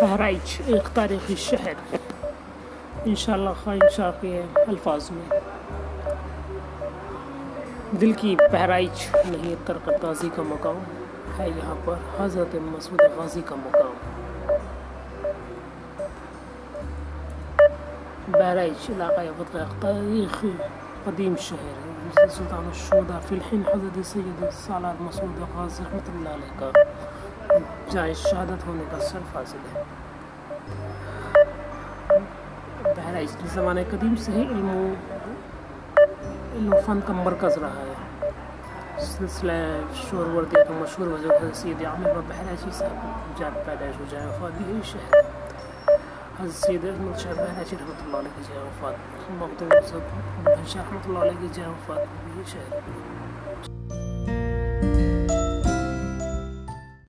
بہرائچ ایک تاریخی شہر انشاءاللہ خواہشہ کے الفاظ میں۔ دل کی بہرائچ نہیں ترک تازی کا مقام ہے یہاں پر۔ حضرت مسعود غازی کا مقام۔ بہرائچ علاقہ فتح تاریخی قدیم شہر ہے۔ جسے سلطان الشہداء فی الحین حضرت سید سالار مسعود غازی رحمۃ اللہ علیہ کا جائے، شہادت ہونے کا سر فاصل ہے۔ بہرحال بہرائچ زمانہ قدیم سے ہی علم و علم و فن کا مرکز رہا ہے۔ سلسلہ شور وردی کا مشہور وجہ حضرت سید عامر و بہرائچی جی صاحب جات پیدائش ہو جائے، وفات بھی یہی شہر حضرت سید احمد شاہ بہرائچی جی رحمۃ اللہ علیہ کی جائے وفات۔ مقدم شاہ رحمۃ اللہ علیہ کی جائے وفات بھی یہی شہر